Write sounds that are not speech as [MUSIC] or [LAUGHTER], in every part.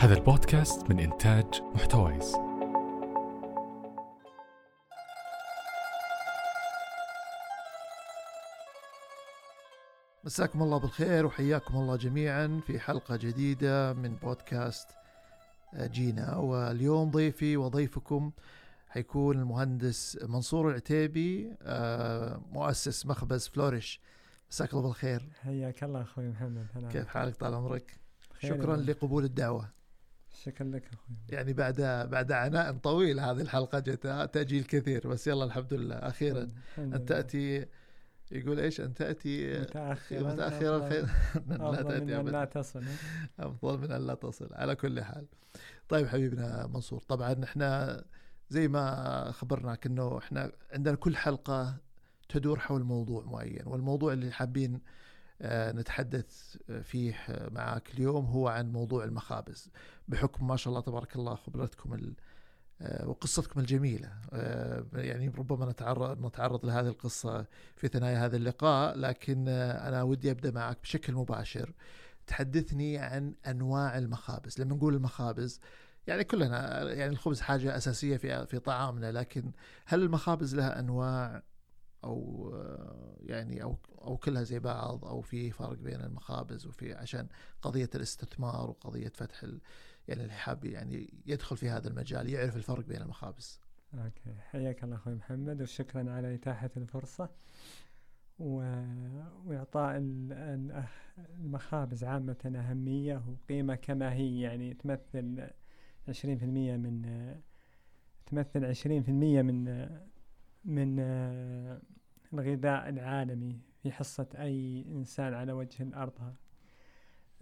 هذا البودكاست من إنتاج محتويس. مساكم الله بالخير وحياكم الله جميعا في حلقة جديدة من بودكاست جينا. واليوم ضيفي وضيفكم حيكون المهندس منصور العتيبي آه، مؤسس مخبز فلوريش. مساك الله بالخير. حياك الله أخوي محمد هلا. كيف حالك طال عمرك؟ بخير شكرا. لقبول الدعوة. شكرا لك أخوي. يعني بعد بعد عناء طويل هذه الحلقة جت تأجيل كثير بس يلا الحمد لله. أن لله. تأتي يقول إيش؟ أن تأتي متاخرا متأخرا أفضل- خير [LAUGHS] من لا أن أبدا. لا تصل. أفضل من أن لا تصل. على كل حال. طيب حبيبنا منصور طبعا إحنا زي ما خبرناك إنه إحنا عندنا كل حلقة تدور حول موضوع معين والموضوع اللي حابين نتحدث فيه معك اليوم هو عن موضوع المخابز. بحكم ما شاء الله تبارك الله خبرتكم آه، وقصتكم الجميلة. آه، يعني ربما نتعرض نتعرض لهذه القصة في ثنايا هذا اللقاء لكن آه، أنا ودي أبدأ معك بشكل مباشر. تحدثني عن أنواع المخابز. لما نقول المخابز يعني كلنا يعني الخبز حاجة أساسية في في طعامنا لكن هل المخابز لها أنواع أو يعني أو أو كلها زي بعض أو في فرق بين المخابز وفي عشان قضية الاستثمار وقضية فتح يعني اللي حاب يعني يدخل في هذا المجال يعرف الفرق بين المخابز أوكي حياك الله أخوي محمد وشكرا على إتاحة الفرصة و... وإعطاء. ال- المخابز عامة أهمية وقيمة كما هي يعني تمثل 20% من تمثل 20% من من الغذاء العالمي في حصة أي إنسان على وجه الأرض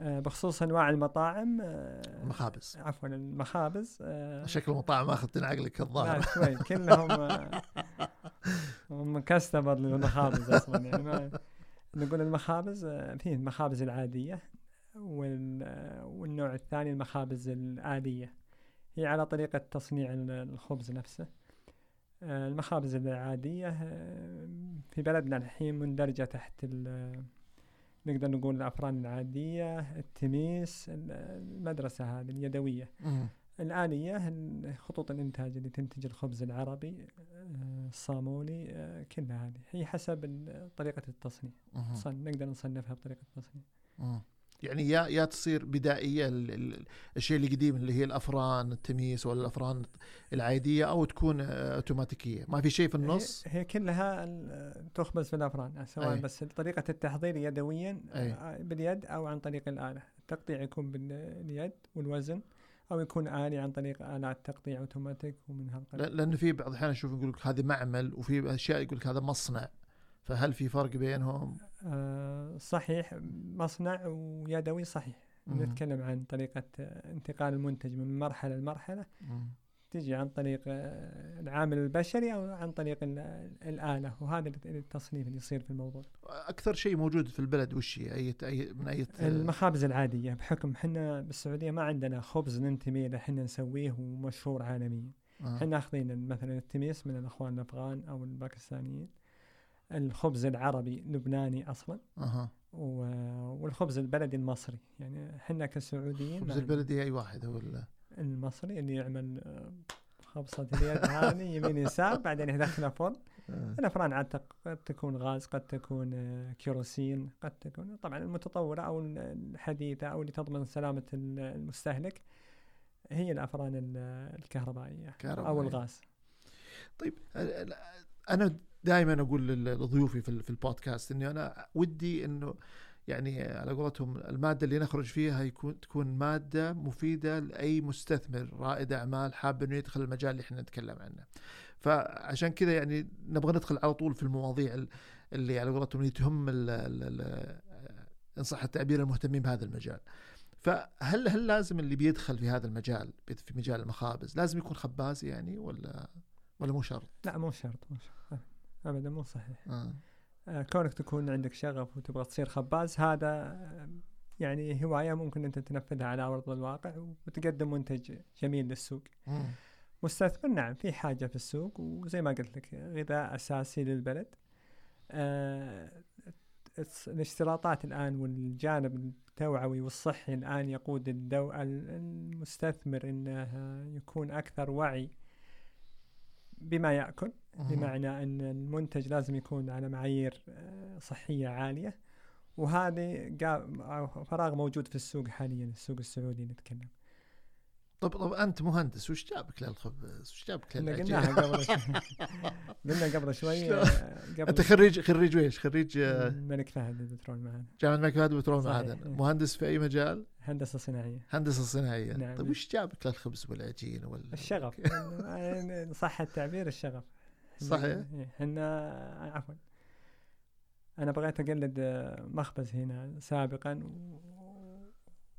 آه، بخصوص أنواع المطاعم آه، المخابز. عفوا المخابز آه، شكل المطاعم اخذت عقلك الظاهر. شوي. كلهم آه، هم كاستمر للمخابز أصلا. يعني ما نقول المخابز آه، فيه المخابز آه، والنوع الثاني المخابز الآلية. هي على طريقة تصنيع ال- الخبز نفسه. آه، المخابز العادية آه، في بلدنا الحين مندرجة تحت نقدر نقول الأفران العادية التميس ال- المدرسة هذه اليدوية. الآلية ال- خطوط الإنتاج اللي تنتج الخبز العربي آه، الصامولي آه، كلها هذه هي حسب طريقة التصنيع نقدر نصنفها بطريقة التصنيع. يعني يا يا تصير بدائية ال- ال- الشيء القديم اللي هي الأفران التميس ولا الأفران العادية أو تكون آه، أوتوماتيكية. ما في شيء في النص؟ هي, هي كلها تخبز في الأفران سواء أي. بس طريقة التحضير يدويا أي. آه، باليد أو عن طريق الآلة. التقطيع يكون باليد والوزن أو يكون آلي عن طريق آلات تقطيع أوتوماتيك ومن هالقبيل لا- لأنه في بعض الأحيان أشوف يقول لك هذه معمل وفي أشياء يقول لك هذا مصنع. فهل في فرق بينهم؟ آه، صحيح مصنع ويدوي صحيح مم. نتكلم عن طريقة آه، انتقال المنتج من مرحلة لمرحلة مم. تجي عن طريق آه، العامل البشري أو عن طريق ال- الآلة وهذا التصنيف اللي يصير في الموضوع أكثر شيء موجود في البلد وش هي؟ أي أي من أي المخابز العادية بحكم حنا بالسعودية ما عندنا خبز ننتمي له حنا نسويه ومشهور عالميا آه. حنا اخذين مثلا التميس من الأخوان الأفغان أو الباكستانيين الخبز العربي لبناني أصلا أها. والخبز البلدي المصري. يعني حنا كسعوديين خبز ما البلدي أي واحد هو ال- المصري اللي يعمل آه، خبصة اليد هذه [LAUGHS] يمين يسار بعدين يدخلها فرن آه. الأفران عادة قد تكون غاز قد تكون آه، كيروسين قد تكون. طبعا المتطورة أو الحديثة أو اللي تضمن سلامة ال- المستهلك هي الأفران ال- الكهربائية أو كهربائية. الغاز. طيب أنا دائما أقول لضيوفي في ال- في البودكاست إني أنا ودي إنه يعني على قولتهم المادة اللي نخرج فيها يكون تكون مادة مفيدة لأي مستثمر رائد أعمال حاب إنه يدخل المجال اللي إحنا نتكلم عنه. فعشان كذا يعني نبغى ندخل على طول في المواضيع ال- اللي على قولتهم اللي تهم إن صح التعبير المهتمين بهذا المجال. فهل هل لازم اللي بيدخل في هذا المجال في مجال المخابز لازم يكون خباز يعني ولا ولا مو شرط؟ لا مو شرط مو شرط أبدا مو صحيح آه. آه، كونك تكون عندك شغف وتبغى تصير خباز هذا آه، يعني هواية ممكن أنت تنفذها على أرض الواقع وتقدم منتج جميل للسوق مم. مستثمر نعم في حاجة في السوق وزي ما قلت لك غذاء أساسي للبلد آه، الاشتراطات الآن والجانب التوعوي والصحي الآن يقود الدو ال- المستثمر أنه يكون أكثر وعي بما يأكل مهم. بمعنى أن المنتج لازم يكون على معايير آه، صحية عالية وهذه فراغ موجود في السوق حاليا السوق السعودي نتكلم طب طب أنت مهندس وش جابك للخبز؟ وش جابك للعجين؟ قلناها قبل شوي [LAUGHS] قلنا قبل شوي؟ آه، أنت قبل خريج خريج ويش؟ خريج آه، الملك فهد البترول معنا جامعة الملك فهد بترول صحيح، معدن إيه. مهندس في أي مجال؟ هندسة صناعية هندسة صناعية نعم. طيب وش جابك للخبز والعجين وال الشغف [LAUGHS] صح التعبير الشغف صحيح. إحنا عفوا أنا بغيت أقلد آه، مخبز هنا سابقا و...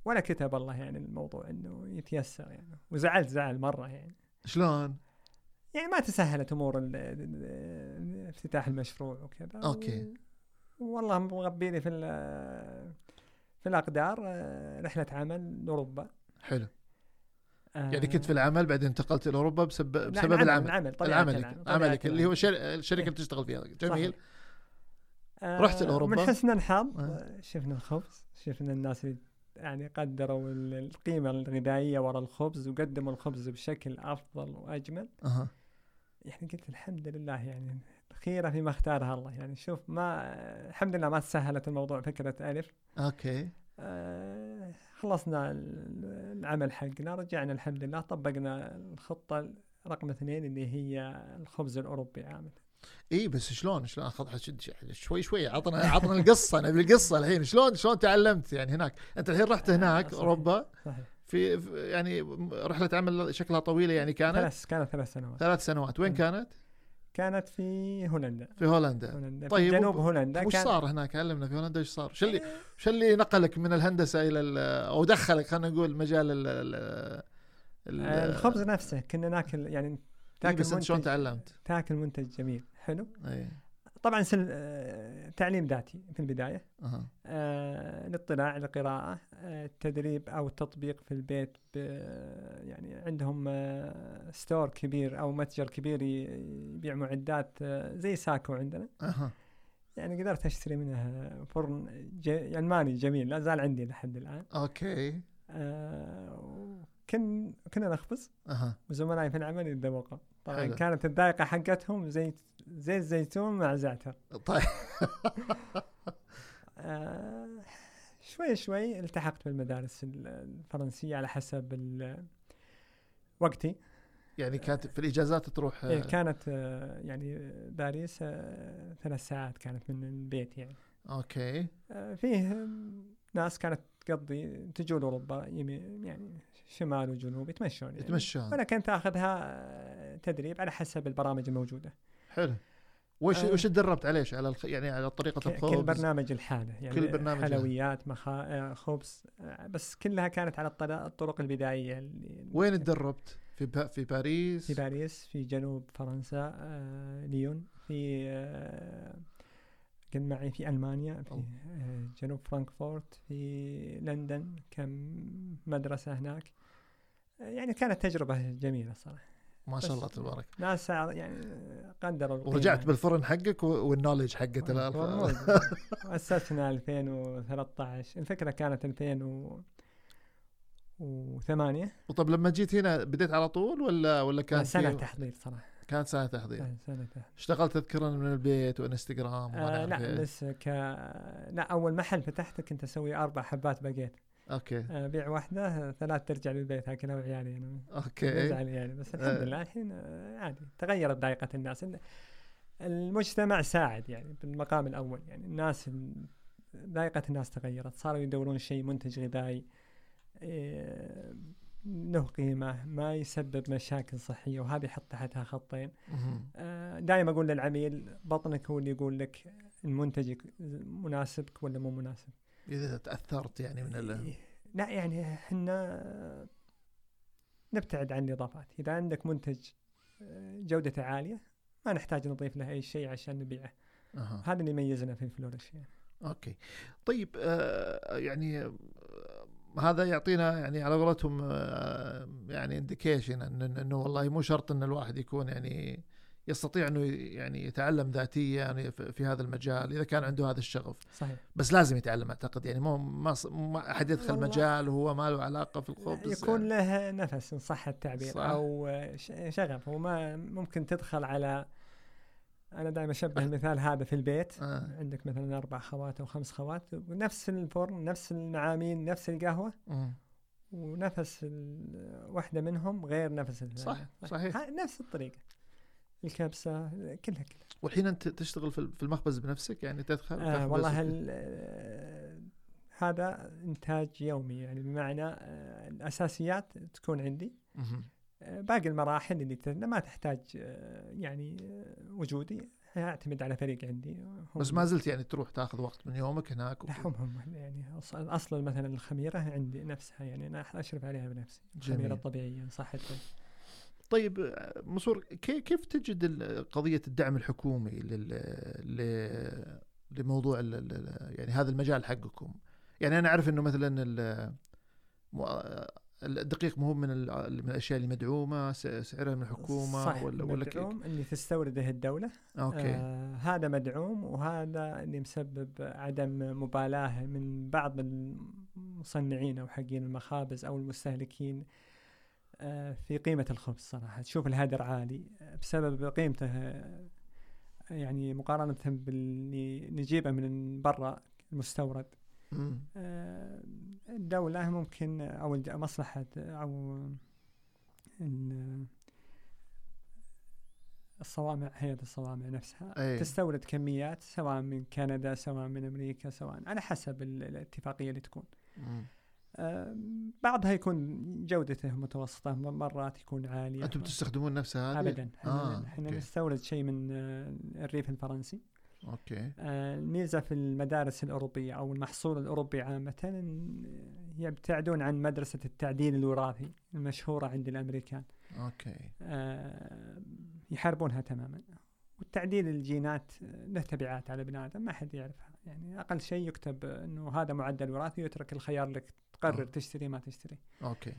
ولا كتب الله يعني الموضوع إنه يتيسر يعني وزعلت زعل مرة يعني شلون؟ يعني ما تسهلت أمور افتتاح المشروع وكذا أوكي. و... والله مغبي لي في في الأقدار آه، رحلة عمل لأوروبا حلو آه، يعني كنت في العمل بعدين انتقلت إلى أوروبا بسبب بسبب العمل العمل العمل طبيعة العمل العمل، طبيعة عملك اللي هو. شر... الشركة إيه. اللي تشتغل فيها جميل. آه، رحت لأوروبا؟ من حسن الحظ. آه. شفنا الخبز شفنا الناس اللي يعني قدروا ال- القيمة الغذائية وراء الخبز وقدموا الخبز بشكل أفضل وأجمل. أها. يعني قلت الحمد لله يعني الخيرة فيما اختارها الله. يعني شوف ما الحمد لله ما تسهلت الموضوع فكرة ألف. أوكي. آه خلصنا ال- العمل حقنا رجعنا الحمد لله طبقنا الخطة رقم اثنين اللي هي الخبز الأوروبي عامة. اي بس شلون؟ شلون؟ خذ شد شوي شوي عطنا عطنا القصة. نبي القصة الحين. شلون شلون تعلمت؟ يعني هناك. أنت الحين رحت هناك صحيح. أوروبا. صحيح. في يعني رحلة عمل شكلها طويلة يعني كانت؟ ثلاث كانت ثلاث سنوات. ثلاث سنوات. وين مم. كانت؟ كانت في هولندا. في هولندا. هولندا طيب، في جنوب وب- هولندا. وش كان صار هناك؟ علمنا في هولندا إيش صار؟ شو اللي شو اللي نقلك من الهندسة إلى ال- أو دخلك خلينا نقول مجال ال ال ال- الخبز نفسه كنا ناكل يعني إيه تاكل بس انت شلون تعلمت؟ تاكل منتج جميل. حلو. اي طبعا سل... آه، تعليم ذاتي في البداية. أها. آه، الاطلاع القراءة آه، التدريب أو التطبيق في البيت ب... يعني عندهم آه، store كبير أو متجر كبير يبيع معدات آه، زي ساكو عندنا. أها. يعني قدرت أشتري منه فرن ج... ألماني جميل لا زال عندي لحد الآن. okay. آه، وكن كنا نخبز. أها. وزملائي في العمل يتذوقوا طبعا حلو. كانت الذائقة حقتهم زيت زيت زيتون مع زعتر. طيب. [LAUGHS] آه شوي شوي التحقت بالمدارس ال- الفرنسية على حسب وقتي. يعني كانت في الإجازات تروح إيه كانت آه يعني باريس آه ثلاث ساعات كانت من البيت يعني. okay. آه فيه ناس كانت تقضي تجول أوروبا يعني شمال وجنوب يتمشون يعني يتمشون ولكن تاخذها آه، تدريب على حسب البرامج الموجودة حلو وش آه. وش تدربت عليه؟ على الخ... يعني على طريقة الخبز كل برنامج الحالة يعني كل برنامج. حلويات مخا... آه، خبز آه، بس كلها كانت على الطرق, البدائية اللي وين تدربت؟ في با... في باريس في باريس في جنوب فرنسا آه، ليون في آه، كان معي في ألمانيا في. آه، جنوب فرانكفورت في لندن كم مدرسة هناك يعني كانت تجربة جميلة صراحة. ما شاء بس- الله تبارك. ناس يعني قدروا القيمة. ورجعت بالفرن حقك و- والنولج حقت ال- موجود. أسسنا 2013 الفكرة كانت 2008 وطب لما جيت هنا بديت على طول ولا ولا كان سنة في- تحضير صراحة. كانت سنة تحضير. سنة سنة تحضير. اشتغلت تذكرا من البيت وإنستغرام آه لا. لسه ك لا أول محل فتحته كنت أسوي أربع حبات baguette okay. آه بيع واحدة ثلاث ترجع للبيت أكلها وعيالي أنا okay. نزعل يعني بس الحمد آه. لله الحين آه، عادي. تغيرت ذائقة الناس. ال- المجتمع ساعد يعني بالمقام الأول يعني. الناس ال- ذائقة الناس تغيرت. صاروا يدورون شيء منتج غذائي له قيمة ما يسبب مشاكل صحية وهذه يحط تحتها خطين. دائما أقول للعميل بطنك هو اللي يقول لك المنتج مناسبك ولا مو مناسب. إذا تأثرت يعني من ال... إيه، لا يعني إحنا نبتعد عن الإضافات إذا عندك منتج آه، جودته عالية ما نحتاج نضيف له أي شيء عشان نبيعه أها. هذا اللي يميزنا في Flourish يعني. أوكي طيب آه يعني آه، هذا يعطينا يعني على قولتهم آه يعني indication إنه والله مو شرط إن الواحد يكون يعني يستطيع إنه يعني يتعلم ذاتيا يعني في هذا المجال إذا كان عنده هذا الشغف صحيح بس لازم يتعلم أعتقد يعني مو ما, ما أحد يدخل. مجال وهو ما له علاقة في الخبز يكون يعني. له نفس إن صح التعبير صح. أو شغف وما ممكن تدخل على أنا دائما أشبه [LAUGHS] المثال هذا في البيت آه. عندك مثلا أربع خوات أو خمس خوات ونفس الفرن نفس المعامين نفس القهوة. ونفس واحدة منهم غير نفس الثانية. صح، صحيح. نفس الطريقة الكبسة كلها كلها. والحين أنت تشتغل في المخبز بنفسك؟ يعني تدخل آه والله آه، هذا إنتاج يومي. يعني بمعنى آه الأساسيات تكون عندي. آه، باقي المراحل اللي ما تحتاج آه، يعني وجودي. أعتمد على فريق عندي. بس ما زلت يعني تروح تاخذ وقت من يومك هناك لا هم هم يعني أصلا مثلا الخميرة عندي نفسها يعني أنا اشرف عليها بنفسي. الخميرة. الطبيعية صح الطيب. طيب منصور كي- كيف تجد قضية الدعم الحكومي لل لموضوع يعني هذا المجال حقكم؟ يعني أنا أعرف إنه مثلا الدقيق مو من من الأشياء اللي مدعومة سعرها من الحكومة صح ولا ولا؟ مدعوم اللي تستورده الدولة. أوكي. آه هذا مدعوم وهذا اللي مسبب عدم مبالاة من بعض المصنعين أو حقين المخابز أو المستهلكين في قيمة الخبز صراحة تشوف الهدر عالي آه، بسبب قيمته آه، يعني مقارنة باللي نجيبه من برا المستورد. آه، الدولة ممكن أو مصلحة أو ال- الصوامع هيئة الصوامع نفسها أي. تستورد كميات سواء من كندا سواء من أمريكا سواء على حسب ال- الاتفاقية اللي تكون مم. بعضها يكون جودته متوسطة مرات يكون عالية. أنتم تستخدمون نفسها هذه؟ أبدا. آه، آه إحنا. نستورد شيء من آه، الريف الفرنسي. أوكي. آه، الميزة في المدارس الأوروبية أو المحصول الأوروبي عامة إن يبتعدون عن مدرسة التعديل الوراثي المشهورة عند الأمريكان. أوكي. آه، يحاربونها تماما. والتعديل الجينات له تبعات على بني آدم ما حد يعرفها. يعني أقل شيء يكتب أنه هذا معدل وراثي ويترك الخيار لك تقرر آه. تشتري ما تشتري. أوكي.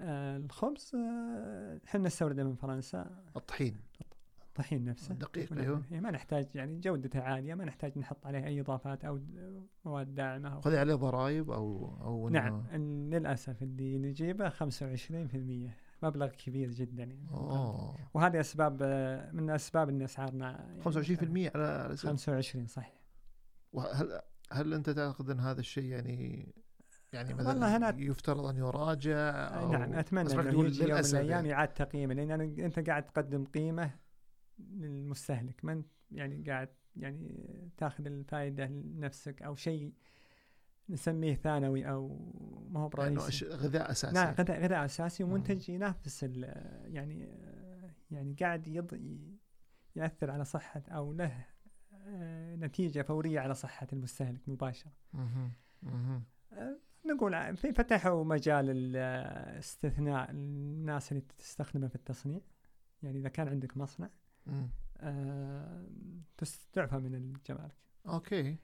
آه، الخبز آه، إحنا نستورده من فرنسا. الطحين. طحين نفسه. ونعم- أيوه. إيه، ما نحتاج يعني جودته عالية ما نحتاج نحط عليه أي إضافات أو د- مواد داعمة أو خذ عليه ضرائب أو أو نعم للأسف اللي نجيبه 25% مبلغ كبير جدا يعني. أوه. وهذه أسباب آه، من أسباب أن أسعارنا يعني 25% على على سعر. 25 صحيح. وهل هل أنت تعتقد إن هذا الشيء يعني يعني مثلا والله أنا- يفترض أن يراجع أو نعم ما أنه تقول يجي يوم من الأيام يعني. يعاد تقييمه لأن أنا أنت قاعد تقدم قيمة للمستهلك من يعني قاعد يعني تاخذ الفائدة لنفسك أو شيء نسميه ثانوي أو ما هو يعني برئيسي أش- غذاء أساسي نعم غذاء غذاء أساسي. ومنتج ينافس يعني يعني قاعد يض... يأثر على صحة أو له آه، نتيجة فورية على صحة المستهلك مباشرة مهم. مهم. نقول في فتحوا مجال الاستثناء الناس اللي تستخدمه في التصنيع. يعني إذا كان عندك مصنع. آه، تس- تعفى من الجمارك. أوكي.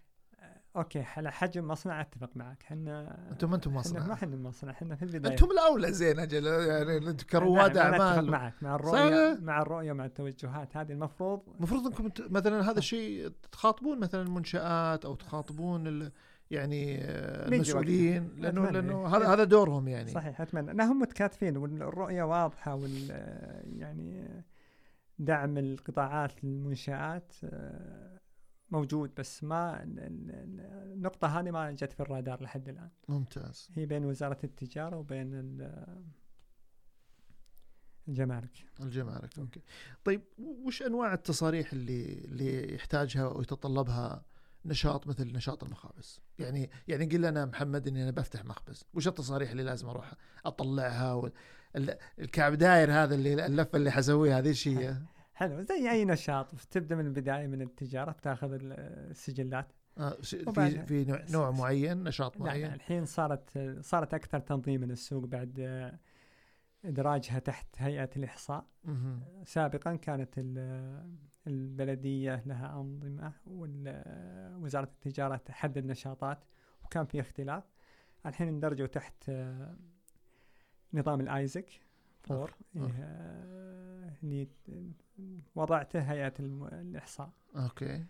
أوكي على حجم مصنع أتفق معك. إحنا أنتم ما إحنا مصنع. ما إحنا مصنع إحنا في البداية. أنتم الأولى زين أجل يعني أنتم كرواد نعم، اعمال معك. مع الرؤية صح؟ مع الرؤية مع التوجهات. هذه المفروض المفروض أنكم مثلا هذا الشيء تخاطبون مثلا المنشآت أو تخاطبون يعني المسؤولين. لأنه أتمنى. لأنه هذا هذا دورهم يعني. صحيح أتمنى. أنهم متكاتفين والرؤية واضحة وال يعني دعم القطاعات للمنشآت آه، موجود بس ما ال- ال- ال- النقطة هذه ما جت في الرادار لحد الآن. ممتاز. هي بين وزارة التجارة وبين ال- الجمارك. الجمارك أوكي. طيب وش أنواع التصاريح اللي اللي يحتاجها ويتطلبها نشاط مثل نشاط المخابز يعني يعني قل لنا محمد إني أنا بفتح مخبز. وش التصاريح اللي لازم أروح أطلعها؟ وال- الكعب داير هذا اللي اللفة اللي حسويها هذه إيش هي؟ [LAUGHS] حلو. زي أي نشاط؟ تبدأ من البداية من التجارة بتاخذ ال- السجلات. آه، في في نوع, نوع معين نشاط لا لا معين؟ الحين صارت صارت أكثر تنظيما السوق بعد إدراجها تحت هيئة الإحصاء. سابقا كانت ال- البلدية لها أنظمة ووزاره التجارة تحدد نشاطات وكان في اختلاف. الحين اندرجوا تحت آه، نظام ال ISIC. four. أخ. إيه، اللي وضعته هيئة الإحصاء. أوكي.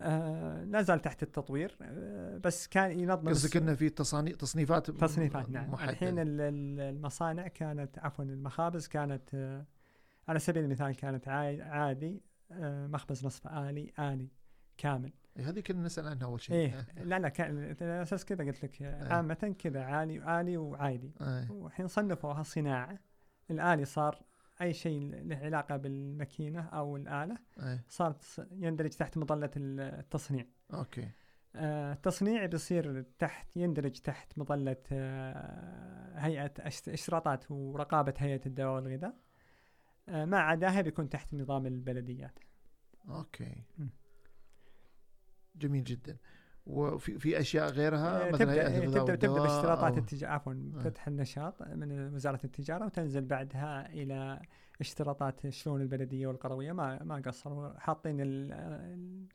آه، لا زال تحت التطوير. آه، بس كان ينظم قصدك إنه في تصاني تصنيفات تصنيفات نعم. محددة. الحين ال- ال- المصانع كانت عفوا المخابز كانت آه، على سبيل المثال كانت عادي. مخبز نصف آلي آلي كامل. إيه، هذه كنا نسأل عنها أول شيء. إيه لا لا كان أساس كذا قلت لك آه، عامة كذا عالي آلي وعادي. إيه. والحين صنفوها صناعة الآلي صار أي شيء له علاقة بالماكينة أو الآلة إيه. صار يندرج تحت مظلة التصنيع. أوكي. آه، التصنيع بيصير تحت يندرج تحت مظلة آه، هيئة أش- اشتراطات ورقابة هيئة الدواء والغذاء. آه، ما عداها بيكون تحت نظام البلديات. أوكي. م. جميل جدا. وفي في أشياء غيرها؟ آه، مثل تبدأ إيه، الغذاء تبدأ والدواء باشتراطات التجارة عفوا فتح النشاط من وزارة التجارة وتنزل بعدها إلى اشتراطات الشؤون البلدية والقروية. ما ما قصروا حاطين ال-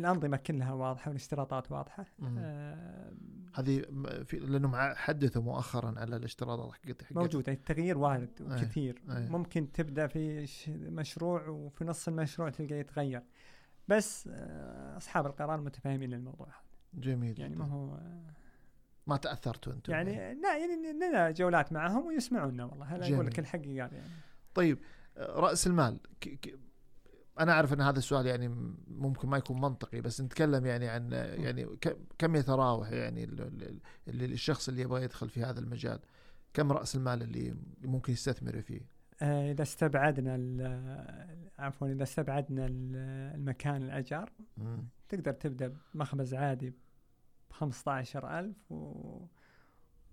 ال- الأنظمة كلها واضحة والاشتراطات واضحة مم. آه، هذه في لانهم حدثوا مؤخرا على الاشتراطات حقت حقت موجودة التغيير وارد أي، وكثير أي. ممكن تبدأ في مشروع وفي نص المشروع تلقى يتغير بس آه، أصحاب القرار متفاهمين للموضوع هذا. جميل يعني. ما هو ما تأثرتوا أنتم يعني لا يعني لنا جولات معهم ويسمعونا والله أنا أقول لك جميل. الحق قال يعني طيب آه، رأس المال ك... ك... أنا أعرف إن هذا السؤال يعني ممكن ما يكون منطقي بس نتكلم يعني عن يعني. كم يتراوح يعني ال... ال... ال- الشخص اللي يبغى يدخل في هذا المجال كم رأس المال اللي ممكن يستثمر فيه آه، إذا استبعدنا ال- عفوا إذا استبعدنا ال- المكان الأجار مم. تقدر تبدأ بمخبز عادي ب 15000 و...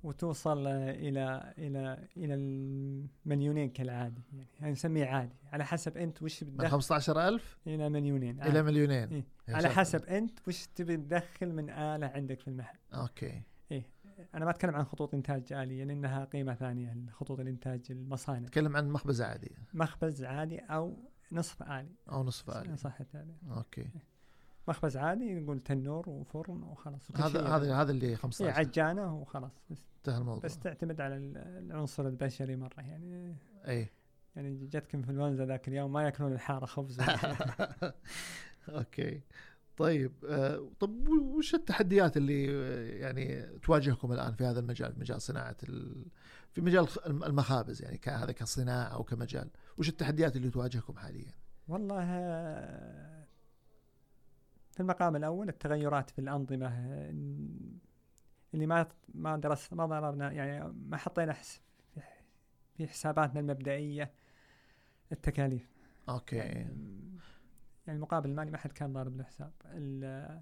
وتوصل إلى إلى إلى المليونين كالعادي يعني يعني نسميه عادي. على حسب أنت وش من بتدخل 15000 إلى مليونين إلى عادي. مليونين إيه. على. حسب أنت وش تبي تدخل من آلة عندك في المحل. أوكي. أنا ما أتكلم عن خطوط إنتاج آلية لانها قيمة ثانية خطوط الإنتاج المصانع. نتكلم عن مخبز عادي. مخبز عادي أو نصف آلي أو نصف آلي صح التعبير. أوكي. مخبز عادي نقول تنور وفرن وخلاص هذا. هذا هذا اللي إيه 15 عجانة وخلاص بس انتهى الموضوع بس تعتمد على ال- العنصر البشري مرة يعني اي يعني جتكم انفلونزا ذاك اليوم ما ياكلون الحارة خبز. [LAUGHS] [LAUGHS] أوكي طيب آه، طب وش التحديات اللي آه، يعني تواجهكم الآن في هذا المجال في مجال صناعة. في مجال المخابز يعني هذا كصناعة أو كمجال وش التحديات اللي تواجهكم حاليا والله في المقام الأول التغيرات في الأنظمة آه، اللي ما ما درس ما ضربنا يعني ما حطينا حس في حساباتنا المبدئية التكاليف. أوكي. يعني المقابل المالي ما حد كان ضارب له حساب. ال-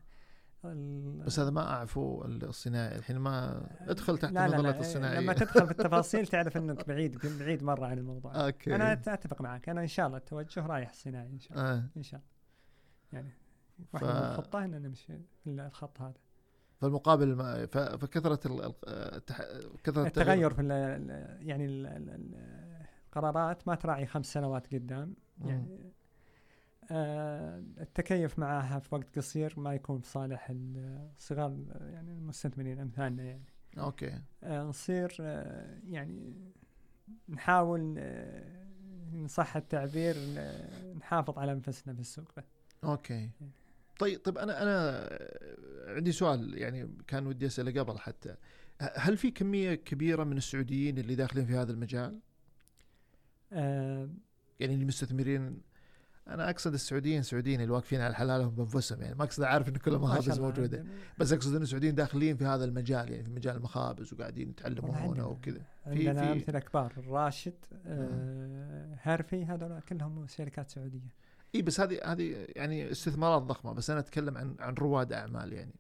ال- بس هذا ما أعرفه الصناعي الحين ما ادخل تحت لا مظله لا الصناعية. لما تدخل في التفاصيل تعرف إنك بعيد بعيد مرة عن الموضوع. أوكي. أنا أتفق معك. أنا إن شاء الله التوجه رايح صناعي إن شاء الله. آه. إن شاء الله. يعني ف... من الخطه ان نمشي في الخط هذا. فالمقابل ما... ف... فكثرة ال... ال- التح... كثرة التغير في ال يعني ال ال ال القرارات ما تراعي خمس سنوات قدام. يعني آه التكيف معها في وقت قصير ما يكون في صالح الصغار يعني المستثمرين أمثالنا يعني. أوكي. آه نصير آه يعني نحاول إن صح التعبير نحافظ على أنفسنا في السوق. بس. أوكي طيب طيب أنا أنا عندي سؤال يعني كان ودي أسأله قبل حتى. هل في كمية كبيرة من السعوديين اللي داخلين في هذا المجال؟ آه. يعني اللي مستثمرين. أنا أقصد السعوديين سعوديين اللي واقفين على حلالهم بأنفسهم يعني ما أقصد عارف إن كل المخابز موجودة بس أقصد إن السعوديين داخلين في هذا المجال يعني في مجال المخابز وقاعدين يتعلموا والله هنا وكذا. في- عندنا أمثلة كبار. راشد آه هارفي هذول كلهم شركات سعودية. اي بس هذه هذه يعني استثمارات ضخمة بس أنا أتكلم عن عن رواد أعمال يعني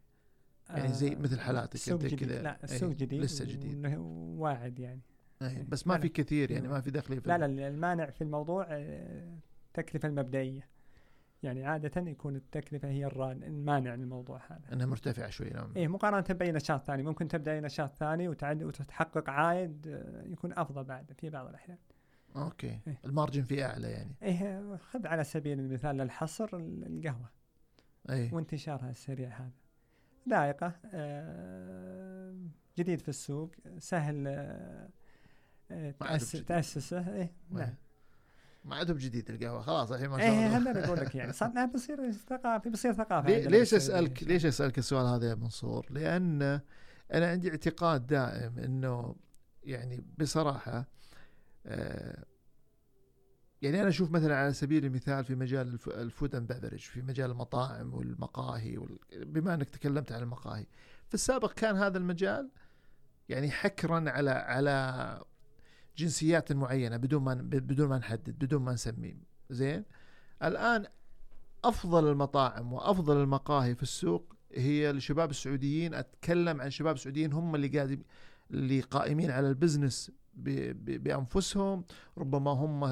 يعني زي مثل حالاتك جديد كذا. لا السوق جديد لسه جديد. واعد يعني أي إيه. بس ما في. كثير يعني ما في داخلين في لا لا المانع في الموضوع آه، التكلفة المبدئية يعني عادة يكون التكلفة هي المانع للموضوع هذا إنها مرتفعة شوي نعم إيه مقارنة بأي نشاط ثاني ممكن تبدأ أي نشاط ثاني وتعد وتحقق عائد آه، يكون أفضل بعد في بعض الأحيان أوكي. إيه. ال margin فيه أعلى يعني. إيه خذ على سبيل المثال للحصر ال- القهوة. اي وانتشارها السريع هذا. ذائقة آه، جديد في السوق سهل آه،. تأسسه. إيه نعم. ما عندهم جديد القهوة خلاص الحين ما شاء إيه الله. هذا بقول لك يعني صار بيصير ثقافة بيصير ثقافة ليش أسألك ليش أسألك السؤال هذا يا منصور؟ لأن أنا عندي اعتقاد دائم إنه يعني بصراحة يعني أنا أشوف مثلا على سبيل المثال في مجال ال f- ال food and beverage في مجال المطاعم والمقاهي وال... بما أنك تكلمت عن المقاهي. في السابق كان هذا المجال يعني حكرا على على جنسيات معينة بدون ما بدون ما نحدد بدون ما نسمي زين؟ الآن أفضل المطاعم وأفضل المقاهي في السوق هي الشباب السعوديين. أتكلم عن شباب سعوديين هم اللي قاعد اللي قائمين على ال business بأنفسهم ربما هم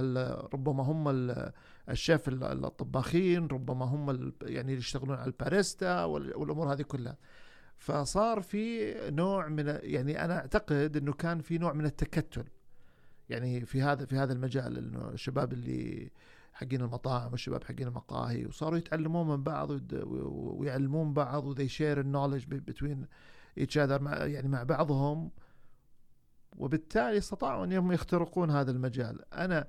ربما هم ال- الشيف ال- الطباخين ربما هم يعني اللي يشتغلون على الباريستا وال- والأمور هذه كلها. فصار في نوع من يعني أنا أعتقد إنه كان في نوع من التكتل. يعني في هذا في هذا المجال إنه الشباب اللي حقين المطاعم والشباب حقين المقاهي وصاروا يتعلمون من بعض ويعلمون بعض و they share ال knowledge between ايتش اذر يعني مع بعضهم. وبالتالي استطاعوا انهم يخترقون هذا المجال أنا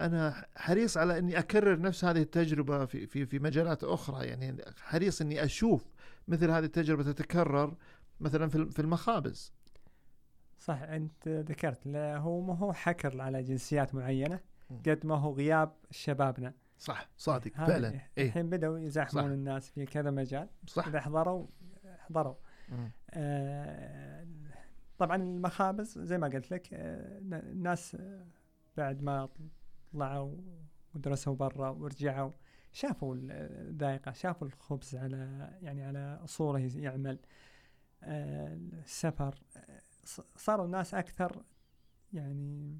أنا حريص على أني أكرر نفس هذه التجربة في في في مجالات أخرى يعني حريص أني أشوف مثل هذه التجربة تتكرر مثلا في في المخابز صح أنت ذكرت هو ما هو حكر على جنسيات معينة. قد ما هو غياب شبابنا صح صادق فعلا إيه. الحين بدأوا يزاحمون. الناس في كذا مجال صح إذا حضروا حضروا. آه، طبعا المخابز زي ما قلت لك آه، الناس آه، بعد ما طلعوا ودرسوا برا ورجعوا شافوا ال- الذائقة شافوا الخبز على يعني على أصوله يعمل آه، السفر آه، صاروا الناس أكثر يعني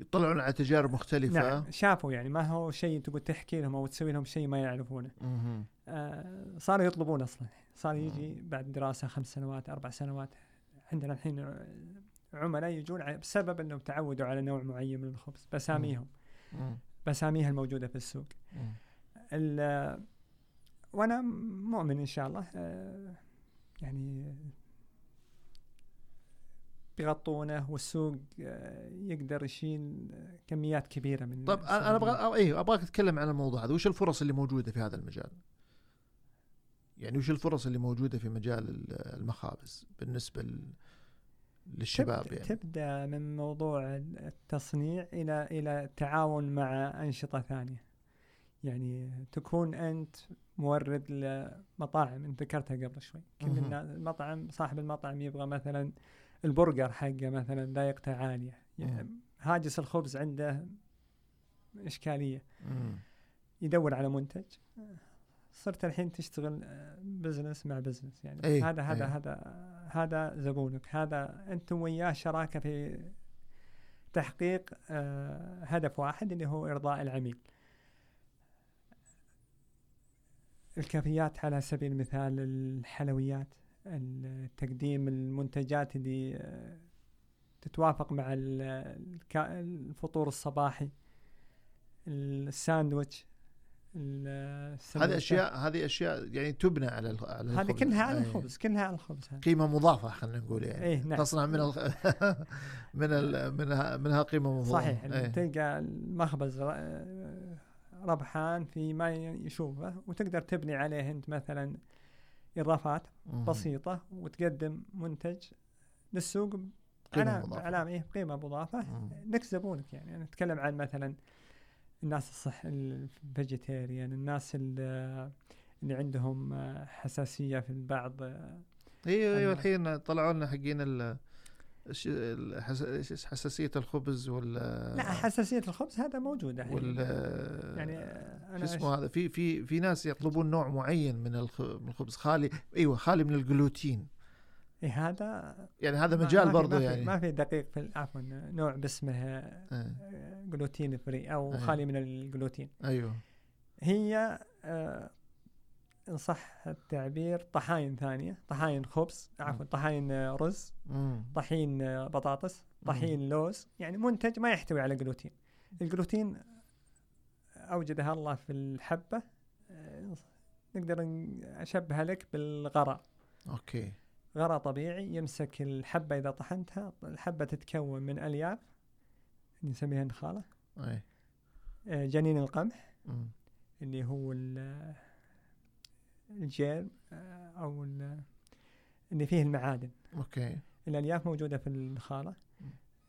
يطلعون على تجارب مختلفة. نعم شافوا يعني ما هو شيء تقول تحكي لهم أو تسوي لهم شيء ما يعرفونه. آه، صاروا يطلبون أصلا صار يجي بعد دراسة خمس سنوات أربع سنوات. عندنا الحين عملاء يجون بسبب إنهم تعودوا على نوع معين من الخبز بساميهم. بساميها الموجودة في السوق. وأنا مؤمن إن شاء الله آه، يعني بيغطونه والسوق آه، يقدر يشيل كميات كبيرة من طب أنا. أبغى أيوه أبغاك تتكلم عن الموضوع هذا. وش الفرص اللي موجودة في هذا المجال؟ يعني وش الفرص اللي موجودة في مجال ال- المخابز بالنسبة للشباب تبدأ, يعني تبدأ من موضوع التصنيع إلى إلى التعاون مع أنشطة ثانية يعني تكون أنت مورد لمطاعم أنت ذكرتها قبل شوي كل. الناس المطعم صاحب المطعم يبغى مثلا البرجر حقه مثلا ذائقته عالية يعني. هاجس الخبز عنده إشكالية مم. يدور على منتج صرت الحين تشتغل آه، business مع business يعني. إيه، هذا هذا إيه. هذا هذا زبونك. هذا أنتم وياه شراكة في تحقيق آه، هدف واحد اللي هو إرضاء العميل. الكافيات على سبيل المثال الحلويات تقديم المنتجات اللي آه، تتوافق مع الكا- الفطور الصباحي الساندويتش. ال- هذه. أشياء هذه أشياء يعني تبنى على على هذه الخبز. كلها على أي. الخبز كلها على الخبز هذه قيمة مضافة خلينا نقول يعني إيه نعم تصنع من الخ... [LAUGHS] من ال... منها منها قيمة مضافة صحيح أي. تلقى المخبز ربحان في ما يشوفه وتقدر تبني عليه أنت مثلا إضافات. بسيطة وتقدم منتج للسوق مضافة. علامة إيه قيمة مضافة. لك زبونك يعني أنا أتكلم عن مثلا الناس الصح الفيجيتيريان الناس ال- اللي عندهم آه، حساسية في البعض أيوه أيوه الحين طلعوا لنا حقين ال حساسية الخبز وال لا حساسية الخبز هذا موجوده الحين. وال يعني آه، شو أنا اسمه هذا في في في ناس يطلبون نوع معين من الخبز خالي إيوه خالي من الجلوتين إيه هذا يعني هذا مجال في- يعني. ما في دقيق في عفوا نوع باسمه آه، إيه. gluten free أو أيه. خالي من الجلوتين أيوه. هي آه، إن صح التعبير طحاين ثانية طحاين خبز عفوا طحاين آه، رز مم. طحين آه، بطاطس طحين لوز يعني منتج ما يحتوي على جلوتين الجلوتين أوجدها الله في الحبة آه، نقدر أشبهها لك بالغراء. okay. غراء طبيعي يمسك الحبة إذا طحنتها الحبة تتكون من ألياف نسميها النخالة إي. آه، جنين القمح. مم. اللي هو ال- الجيل آه، أو ال- اللي فيه المعادن. okay. الألياف موجودة في النخالة.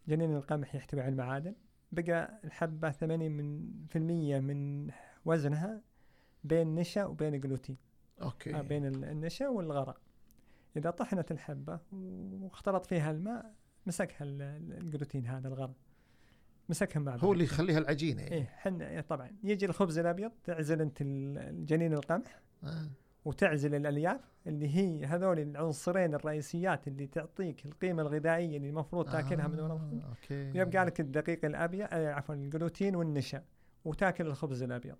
جنين القمح يحتوي على المعادن. بقى الحبة 80 من في المية من وزنها بين نشا وبين الجلوتين أوكي. آه، بين ال- النشا والغراء إذا طحنت الحبة واختلط فيها الماء مسكها ال- ال- الجلوتين هذا الغراء مسكها مع هو بعض. اللي يخليها العجينة يعني. إيه حنا إيه طبعا يجي الخبز الأبيض تعزل أنت ال- الجنين القمح آه. وتعزل الألياف اللي هي هذول العنصرين الرئيسيات اللي تعطيك القيمة الغذائية اللي المفروض تاكلها من ورا الخبز آه. أوكي ويبقى لك الدقيق الابيض آه، عفوا الجلوتين والنشا وتاكل الخبز الأبيض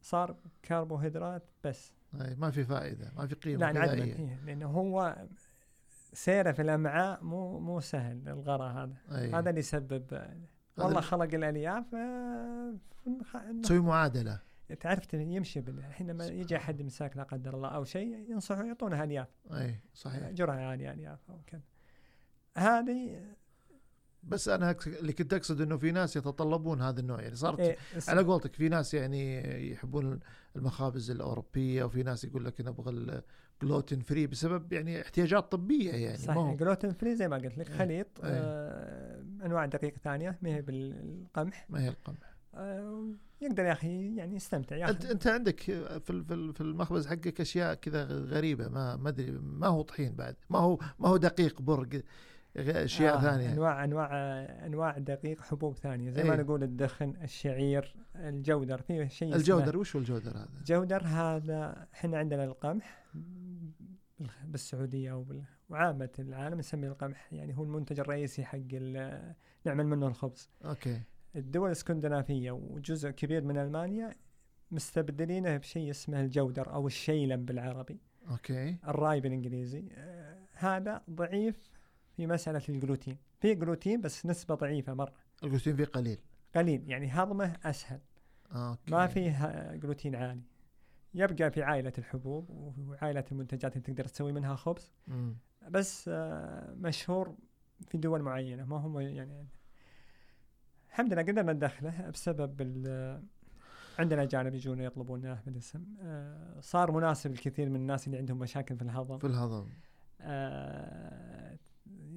صار كربوهيدرات بس أي ما في فائدة ما في قيمة لا. إيه، لأنه هو سيرة في الأمعاء مو مو سهل الغراء هذا. أي. هذا اللي يسبب والله خلق الألياف آه، تسوي معادلة. تعرف يمشي بال- الحين لما يجي أحد مساك لا قدر الله أو شيء ينصحوا يعطونه ألياف. أي صحيح. جرعة عاليه ألياف أو كذا. هذه بس أنا اللي كنت أقصد إنه في ناس يتطلبون هذا النوع. يعني صارت إيه على قولتك في ناس يعني يحبون المخابز الأوروبية وفي ناس يقول لك نبغى ال gluten free بسبب يعني احتياجات طبية يعني صحيح هو. gluten free زي ما قلت لك إيه، خليط إيه. آه أنواع دقيق ثانية ما هي بالقمح. ما هي القمح. آه يقدر يا أخي يعني يستمتع انت ياخذ انت عندك في في ال- في المخبز حقك أشياء كذا غريبة ما ما أدري ما هو طحين بعد ما هو ما هو دقيق برق. أشياء آه ثانية. أنواع أنواع أنواع دقيق حبوب ثانية. زي ما إيه. نقول الدخن الشعير الجودر في شيء الجودر وش هو الجودر هذا؟ جودر هذا إحنا عندنا القمح بالسعودية وعامة العالم نسميه القمح يعني هو المنتج الرئيسي حق نعمل منه الخبز. okay. الدول الإسكندنافية وجزء كبير من ألمانيا مستبدلينه بشيء اسمه الجودر أو الشيلم بالعربي. okay. ال rye بالانجليزي آه، هذا ضعيف في مسألة الجلوتين. في جلوتين بس نسبة ضعيفة مرة. الجلوتين فيه قليل. قليل يعني هضمه أسهل. okay. ما فيه جلوتين عالي. يبقى في عائلة الحبوب وعائلة المنتجات اللي تقدر تسوي منها خبز. مم. بس آه، مشهور في دول معينة. ما هم يعني الحمد لله قدرنا ندخله بسبب عندنا أجانب يجون يطلبونه بالاسم آه، صار مناسب للكثير من الناس اللي عندهم مشاكل في الهضم. في الهضم. آه،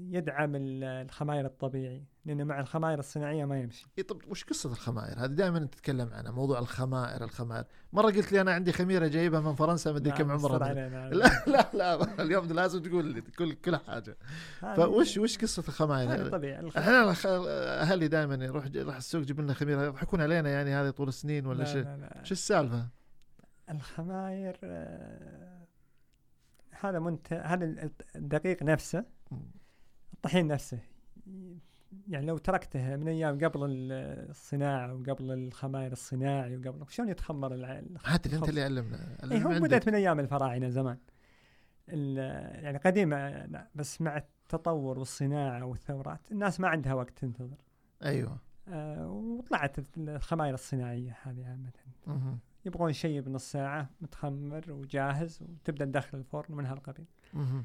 يدعم ال- الخماير الطبيعي لأنه مع الخماير الصناعية ما يمشي إيه طب وش قصة الخمائر؟ هذه دائما تتكلم عنها موضوع الخمائر الخمائر، مرة قلت لي أنا عندي خميرة جايبها من فرنسا كم ما عمرها مستر مدري. علينا. لا لا لا اليوم لازم تقول لي كل كل حاجة، هذه- فوش وش قصة هذه الخمائر؟ طبيعي إحنا أهلي دائما يروح راح السوق يجيب لنا خميرة يضحكون علينا يعني هذه طول السنين ولا لا شيء. شو السالفة؟ الخماير آه، هذا منت هذا الدقيق نفسه الطحين نفسه. يعني لو تركته من أيام قبل ال- الصناعة وقبل الخماير الصناعي وقبل شلون يتخمر حتى أنت؟ اللي علمنا. علم هو. بدأت من أيام الفراعنة زمان. يعني قديم آه، لا، بس مع التطور والصناعة والثورات الناس ما عندها وقت تنتظر. أيوه. آه، وطلعت الخماير الصناعية هذه عامة. يبغون شيء بنص ساعة متخمر وجاهز وتبدأ تدخل الفرن من هالقبيل. مهم.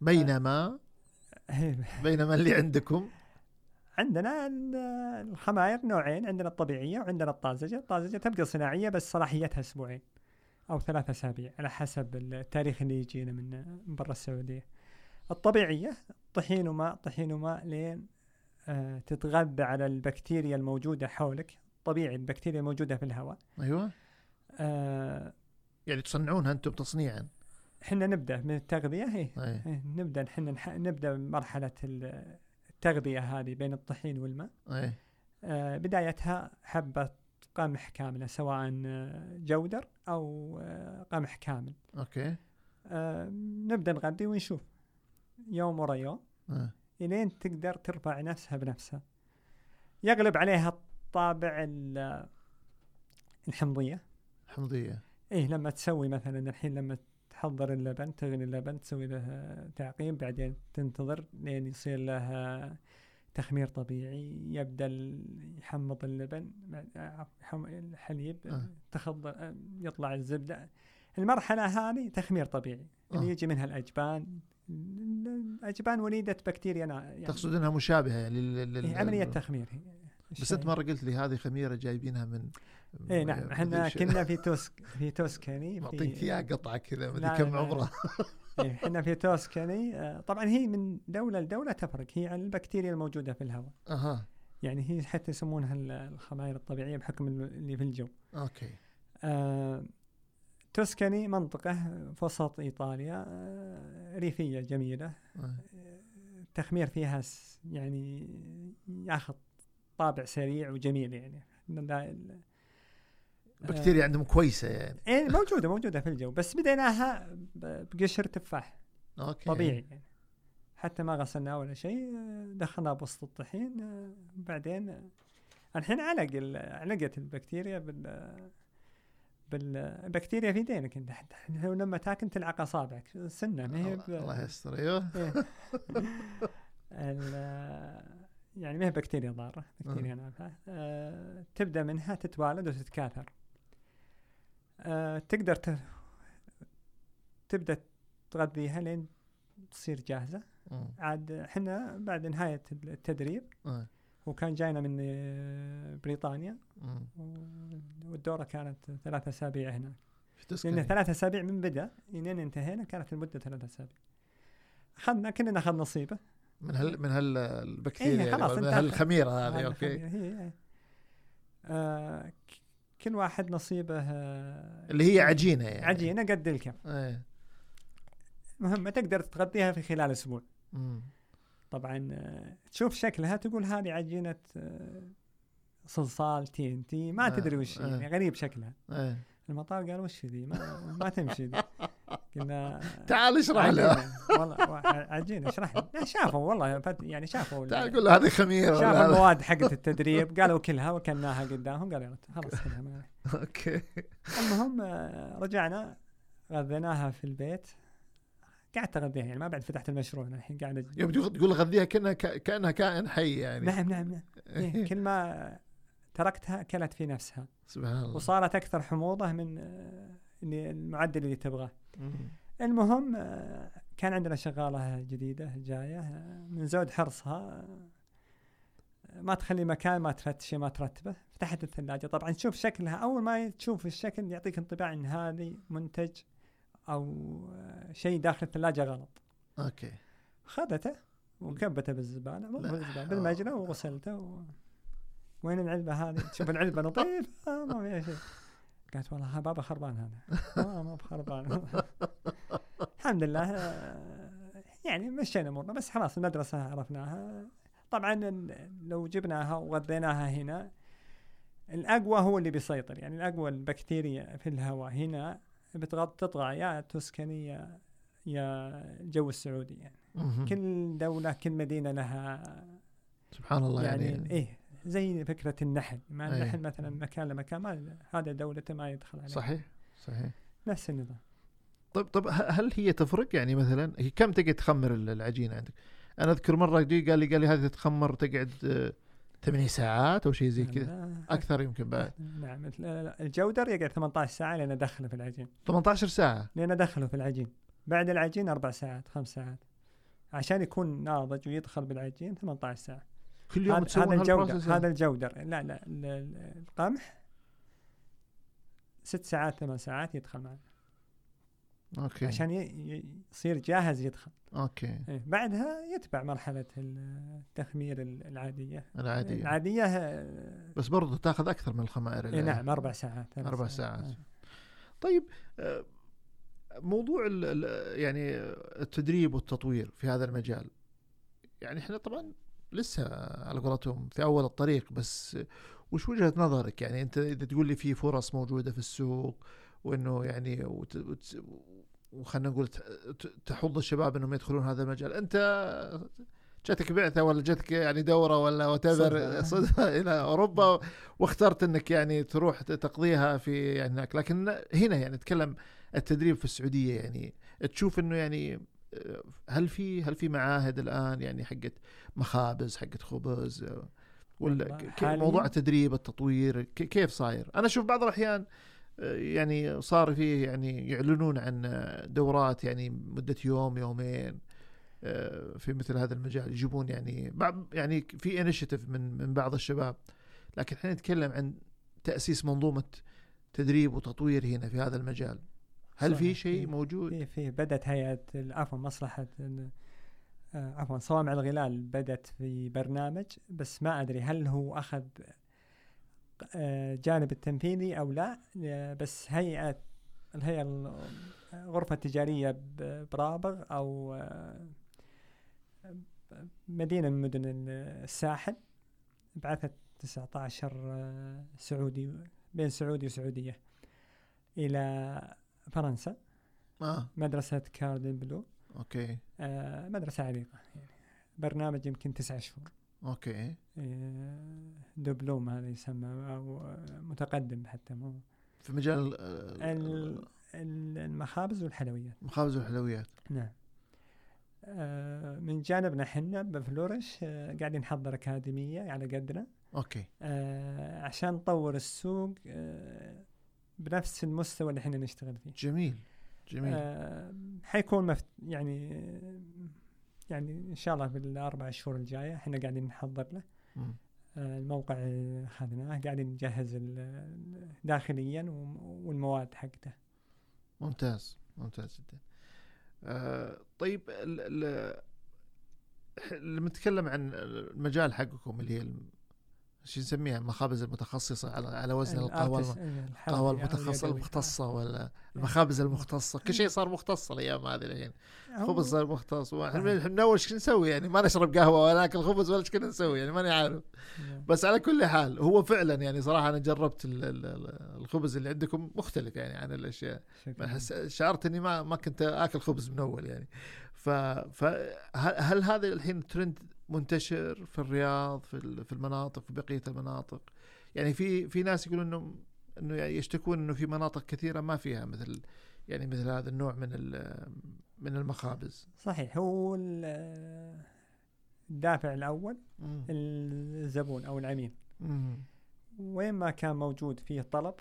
بينما [LAUGHS] بينما اللي عندكم؟ عندنا ال- الخماير نوعين عندنا الطبيعية وعندنا الطازجة. الطازجة تبقى صناعية بس صلاحيتها أسبوعين أو ثلاثة أسابيع على حسب التاريخ اللي يجينا من من برا السعودية. الطبيعية طحين وماء طحين وماء لين آه تتغذى على البكتيريا الموجودة حولك طبيعي البكتيريا الموجودة في الهواء. أيوه. آه يعني تصنعونها أنتم تصنيعا. إحنا نبدأ من التغذية هي أي. إيه، نبدأ إحنا نح- نبدأ مرحلة ال- التغذية هذه بين الطحين والماء. اي آه، بدايتها حبة قمح كاملة سواء آه، جودر أو آه، قمح كامل. okay. آه، نبدأ نغذي ونشوف يوم ورا يوم. آه. إلين تقدر ترفع نفسها بنفسها. يغلب عليها الطابع ال- الحمضية. حمضيه إيه لما تسوي مثلا الحين لما تحضر اللبن تغلي اللبن تسوي له تعقيم بعدين تنتظر لين يصير له تخمير طبيعي يبدأ يحمض اللبن الحليب آه. تخضر يطلع الزبدة المرحلة هذه تخمير طبيعي آه. اللي يجي منها الأجبان الأجبان وليدة بكتيريا يعني تقصد إنها مشابهة يعني لل- لل- هي عملية تخمير. بس أنت مرة قلت لي هذه خميرة جايبينها من اي نعم إحنا. كنا في توسك في توسكاني معطيك في إياه قطعة كذا مدري لا، كم. عمره إيه، [LAUGHS] إحنا في توسكاني آه، طبعا هي من دولة لدولة تفرق هي عن البكتيريا الموجودة في الهواء أها يعني هي حتى يسمونها ال- الخمائر الطبيعية بحكم ال- اللي في الجو أوكي آه، توسكاني منطقة في وسط إيطاليا آه، ريفية جميلة آه. التخمير فيها يعني ياخذ طابع سريع وجميل يعني ال- البكتيريا عندهم كويسة يعني. إيه موجودة موجودة في الجو. بس بديناها بقشر تفاح. okay. طبيعي يعني. حتى ما غسلناه ولا شيء آه، دخلناه بوسط الطحين آه، بعدين آه، الحين علق علقت البكتيريا بال بالبكتيريا في يدينك أنت لما تاكل تلعق أصابعك. سنة ما هي الله يستر أيوه. إيه. يعني ما هي بكتيريا ضارة بكتيريا نافعة. آه، تبدأ منها تتوالد وتتكاثر. آه، تقدر ت... تبدأ تغذيها لين تصير جاهزة مم. عاد إحنا بعد نهاية التدريب آه. وكان جاينا من آه، بريطانيا. و- والدورة كانت ثلاثة أسابيع هناك لأن ثلاثة أسابيع من بدأ إلين انتهينا كانت المدة ثلاثة أسابيع أخذنا كلنا ناخذ نصيبة من هال من هال البكتيريا إيه، يعني من هالخميرة هذه أوكي هي. آه كل واحد نصيبه آه اللي هي عجينة يعني. عجينة قد الكف إيه. مهمة تقدر تغذيها في خلال أسبوع. طبعا آه، تشوف شكلها تقول هذه عجينة آه، صلصال تي إن تي ما آه، تدري وش هي، آه. يعني غريب شكلها. إيه. المطار قال وش ذي؟ ما, ما تمشي ذي. قلنا تعال اشرح له. والله وا- عجينه اشرح لا، شافوا والله يعني شافوا ال- تعال قول له هذه خميرة. شافوا المواد حقت التدريب. قالوا كلها وكلناها قدامهم قالوا خلاص كلها أوكي. المهم آه، رجعنا غذيناها في البيت. قعدت أغذيها يعني ما بعد فتحت المشروع أنا الحين قاعد يوم تقول غذيها كأنها كأنها كائن حي يعني. نعم نعم نعم. إيه [LAUGHS] كل ما تركتها أكلت في نفسها. سبحان الله. وصارت أكثر حموضة من آه، اللي المعدل اللي تبغاه. المهم آه، كان عندنا شغالة جديدة جاية آه، من زود حرصها. ما تخلي مكان ما تفتشه ما ترتبه. فتحت الثلاجة. طبعا تشوف شكلها أول ما تشوف الشكل يعطيك انطباع إن هذه منتج أو شيء داخل الثلاجة غلط. أوكي. خذته وكبته بالزبالة بالزبالة. بالمجرى وغسلته و... وين العلبة هذه؟ [LAUGHS] تشوف العلبة آه ما فيها شيء. قالت والله ها بابا خربان هذا. [LAUGHS] ما بخربان. [LAUGHS] الحمد لله آه، يعني مشينا أمورنا بس خلاص المدرسة عرفناها. طبعا لو جبناها وغذيناها هنا الأقوى هو اللي بيسيطر. يعني الأقوى البكتيريا في الهواء هنا بتغط تطغى يا توسكاني يا يا الجو السعودي يعني. كل دولة كل مدينة لها سبحان الله يعني, يعني, إيه زي فكرة النحل ما أيه. النحل مثلا مكان لمكان ما هذا دولته ما يدخل عليه صحيح صحيح. نفس النظام طب ه- هل هي تفرق؟ يعني مثلا هي كم تقعد تخمر ال- العجينة عندك؟ أنا أذكر مرة جي قال لي قال لي هذه تتخمر تقعد آه، ثمانية ساعات أو شيء زي كذا. أكثر يمكن بعد. نعم الجودر يقعد 18 ساعة لين ادخله في العجين. 18 ساعة؟ لين ادخله في العجين. بعد العجين أربع ساعات خمس ساعات. عشان يكون ناضج ويدخل بالعجين 18 ساعة. كل يوم هذا تسوون هذا الجودر هذا. الجودر لا لا ال- ال- القمح ست ساعات ثمان ساعات يدخل معنا okay. عشان ي- ي- يصير جاهز يدخل. okay. إيه. بعدها يتبع مرحلة التخمير ال- العادية. العادية. العادية آه، بس برضو تاخذ أكثر من الخمائر إيه اللي- نعم أربع ساعات ثلاث أربع ساعات. إيه. طيب آه، موضوع ال ال يعني التدريب والتطوير في هذا المجال. يعني إحنا طبعا لسه على قولتهم في أول الطريق بس وش وجهة نظرك؟ يعني أنت إذا تقول لي في فرص موجودة في السوق وإنه يعني وت- وت- وخلنا نقول تحض الشباب إنهم يدخلون هذا المجال أنت جاتك بعثة ولا جاتك يعني دورة ولا وتبر صدفة. صدفة [LAUGHS] إلى أوروبا واخترت إنك يعني تروح تقضيها في يعني هناك لكن هنا يعني نتكلم التدريب في السعودية يعني تشوف إنه يعني هل في هل في معاهد الآن؟ يعني حقت مخابز حقت خبز آه، ولا موضوع التدريب التطوير كيف صاير؟ أنا أشوف بعض الأحيان آه، يعني صار فيه يعني يعلنون عن دورات يعني مدة يوم يومين آه، في مثل هذا المجال يجيبون يعني بعض- يعني في انشيتيف من من بعض الشباب. لكن إحنا نتكلم عن تأسيس منظومة تدريب وتطوير هنا في هذا المجال. هل في. شيء في- موجود في في بدأت هيئة عفوا مصلحة آه، عفوا صوامع الغلال بدأت في برنامج بس ما أدري هل هو أخذ آه، جانب التنفيذي أو لا آه، بس هيئة الهيئة ال- الغرفة التجارية برابغ أو مدينة من مدن ال- الساحل بعثت 19 آه، سعودي بين سعودي وسعودية إلى فرنسا. آه. مدرسة Cordon Bleu. okay. آه مدرسة عريقة يعني. برنامج يمكن تسعة شهور. okay. آه دبلوم هذا يسمى آه، متقدم حتى مو في مجال آه، ال- ال- المخابز والحلويات. المخابز والحلويات. نعم. آه من جانبنا حنا ب Flourish آه قاعدين نحضر أكاديمية على قدنا. okay. آه عشان نطور السوق آه بنفس المستوى اللي إحنا نشتغل فيه. جميل جميل. آه، حيكون مفت... يعني يعني إن شاء الله بالأربع شهور الجاية إحنا قاعدين نحضر له. آه، الموقع اخذناه قاعدين نجهز داخليا والمواد حقته. ممتاز ممتاز جدا. آه طيب ال- ال- ح- لما نتكلم عن المجال حقكم اللي هي شو نسميها؟ المخابز المتخصصة على على وزن القهوة الآرتس- الم- الحرفي القهوة أو المتخصصة اليدوي. المختصة ولا المخابز المختصة. كل شيء صار مختص الأيام هذه الحين خبز صار مختص صحيح. من أول إيش نسوي يعني؟ ما نشرب قهوة ولا ناكل خبز ولا إيش كنا نسوي يعني؟ ماني عارف. بس على كل حال هو فعلا يعني صراحة أنا جربت ال- ال- ال- الخبز اللي عندكم مختلف يعني عن. بحس شعرت اني ما ما كنت آكل خبز من أول يعني. فهل هل هذا الحين ترند منتشر في الرياض في في المناطق في بقية المناطق. يعني في في ناس يقولون إنه إنه يعني يشتكون إنه في مناطق كثيرة ما فيها مثل يعني مثل هذا النوع من من المخابز. صحيح. هو ال- الدافع الأول مم. الزبون أو العميل. مم. وين ما كان موجود فيه طلب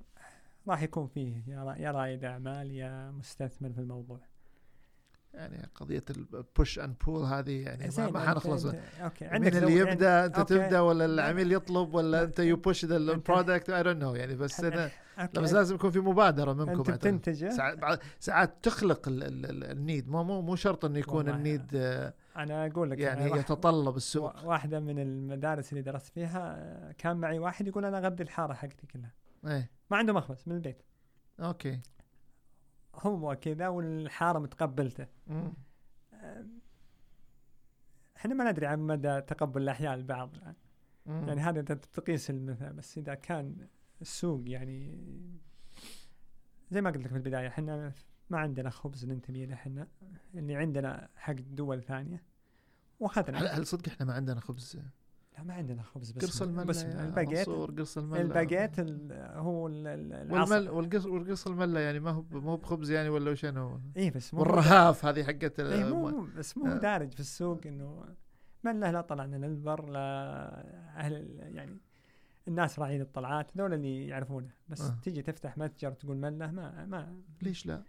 راح يكون فيه يا رائد أعمال يا مستثمر في الموضوع. يعني قضية ال push and pull هذه يعني ما, حنخلص. okay. عندك اللي لو- يبدأ أنت okay. تبدأ ولا لا، العميل يطلب ولا لا، أنت you push ذا ال product I don't know يعني بس أنا بس لازم يكون في مبادرة منكم أنت. بتنتجه؟ ساعات ساعات تخلق ال ال ال ال need. مو مو مو شرط إنه يكون ال need آه، أنا أقول لك يعني واحد- يتطلب السوق. وا- واحدة من المدارس اللي درست فيها آه، كان معي واحد يقول أنا أغذي الحارة حقتي كلها. إيه. ما عنده مخبز من البيت. okay. هو كذا والحارة متقبلته. إحنا ما ندري عن مدى تقبل الاحياء البعض الآن. مم. يعني هذا أنت تقيس المثل بس إذا كان السوق يعني زي ما قلت لك في البداية إحنا ما عندنا خبز ننتمي له إحنا اللي عندنا حق دول ثانية. هل, واخذنا هل صدق إحنا ما عندنا خبز؟ لا ما عندنا خبز بس قرص المله بس الباجيت قرص المله الباجيت ال- هو والمل والقرص والقرص المله يعني ما هو ب- مو بخبز يعني ولا وش هو اي بس مو والرهاف هذه حقت اي مو بس مو آه. دارج في السوق إنه من له لا طلعنا للبر لا أهل يعني الناس راعين الطلعات هذول اللي يعرفونه بس آه. تيجي تفتح متجر تقول مله ما ما ليش لا؟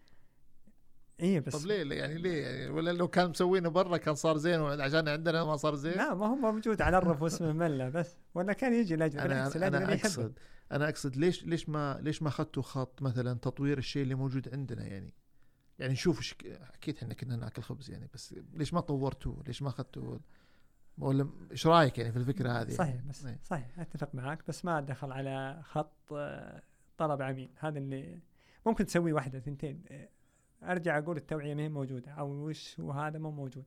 اي بس طب ليه يعني ليه يعني ولا لو كان مسوينه برا كان صار زين عشان عندنا ما صار زين؟ لا ما هو موجود على الرف واسمه [LAUGHS] مله بس ولا كان يجي لاجل أنا أنا, اقصد أنا أقصد ليش ليش ما ليش ما اخذتوا خط مثلا تطوير الشيء اللي موجود عندنا يعني يعني نشوف أكيد إحنا كنا ناكل خبز يعني بس ليش ما طورتوه؟ ليش ما اخذتوه؟ ولا إيش رأيك يعني في الفكرة هذه؟ صحيح بس إيه. صحيح أتفق معك بس ما دخل على خط آه، طلب عميل هذا اللي ممكن تسوي واحدة ثنتين أرجع أقول التوعية ما هي موجودة أو وش وهذا مو موجود.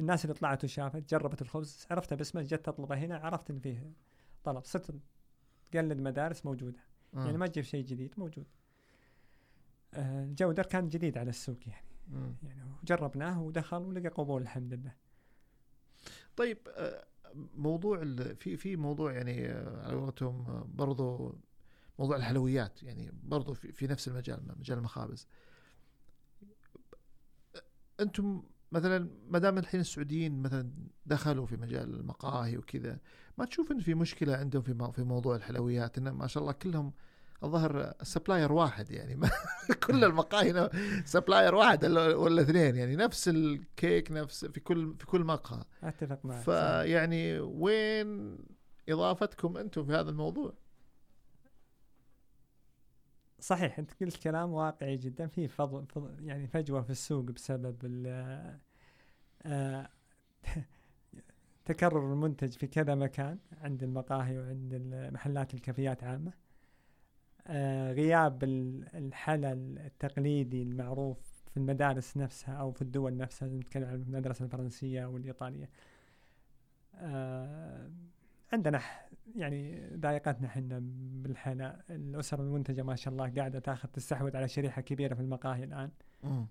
الناس اللي طلعت وشافت جربت الخبز عرفتها باسمه جت تطلبه هنا عرفت إن فيه طلب. صرت تقلد مدارس موجودة. آه. يعني ما تجيب شيء جديد موجود. آه، الجودر كان جديد على السوق يعني. مم. يعني جربناه ودخل ولقى قبول الحمد لله. طيب آه، موضوع ال- في في موضوع يعني آه، على قولتهم آه، برضو موضوع الحلويات يعني برضو في, في نفس المجال مجال المخابز. أنتم مثلا ما دام الحين السعوديين مثلا دخلوا في مجال المقاهي وكذا ما تشوف ان في مشكلة عندهم في في موضوع الحلويات إن ما شاء الله كلهم الظاهر supplier واحد يعني [LAUGHS] ما كل المقاهي supplier واحد ولا ولا اثنين يعني نفس الكيك نفس في كل في كل مقهى أتفق معك. فيعني وين إضافتكم أنتم في هذا الموضوع؟ صحيح أنت قلت كلام واقعي جدا. في فضل, فضل يعني فجوة في السوق بسبب ال آه، [LAUGHS] تكرر المنتج في كذا مكان عند المقاهي وعند محلات الكافيات عامة. آه، غياب ال- الحلا التقليدي المعروف في المدارس نفسها أو في الدول نفسها نتكلم عن المدرسة الفرنسية والإيطالية. آه، عندنا يعني ضايقتنا إحنا بالحلا الأسر المنتجة ما شاء الله قاعدة تاخذ تستحوذ على شريحة كبيرة في المقاهي الآن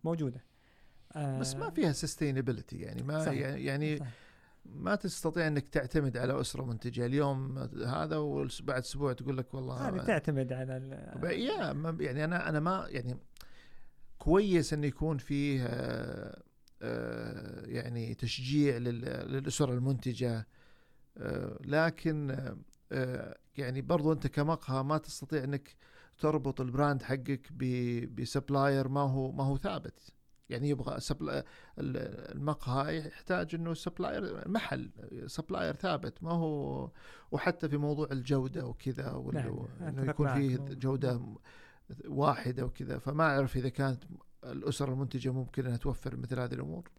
موجودة آه، بس ما فيها سستينابيلتي يعني ما صحيح. يعني يعني صح. ما تستطيع إنك تعتمد على أسرة منتجة اليوم هذا وبعد أسبوع تقول لك والله هذه تعتمد على ال- يعني أنا أنا ما يعني كويس انه يكون فيه آه، آه، يعني تشجيع لل- للأسر المنتجة لكن آه، آه، يعني برضو أنت كمقهى ما تستطيع أنك تربط ال brand حقك ب supplier ما هو ما هو ثابت. يعني يبغى المقهى يحتاج إنه supplier محل supplier ثابت. ما هو وحتى في موضوع الجودة وكذا ولا نعم، إنه يكون. فيه جودة واحدة وكذا. فما أعرف إذا كانت الاسر المنتجة ممكن انها توفر مثل هذه الأمور.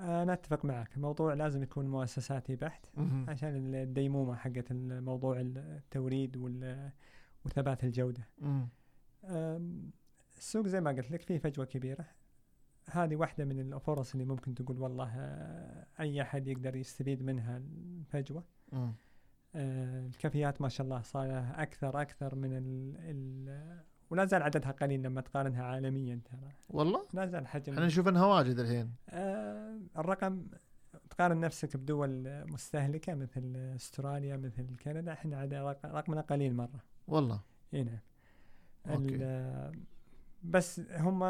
أنا أتفق معك. الموضوع لازم يكون مؤسساتي بحت عشان الديمومة حقت الموضوع التوريد وثبات الجودة. السوق زي ما قلت لك فيه فجوة كبيرة. هذه واحدة من الفرص اللي ممكن تقول والله آه، أي أحد يقدر يستفيد منها الفجوة. آه، الكافيات ما شاء الله صار أكثر أكثر من ال ال ولا زال عددها قليل لما تقارنها عالميا ترى. والله؟ لا زال حجم. إحنا نشوف إنها واجد الحين. آه، الرقم تقارن نفسك بدول مستهلكة مثل أستراليا مثل كندا إحنا رق- رقمنا قليل مرة. والله. إي نعم. بس هم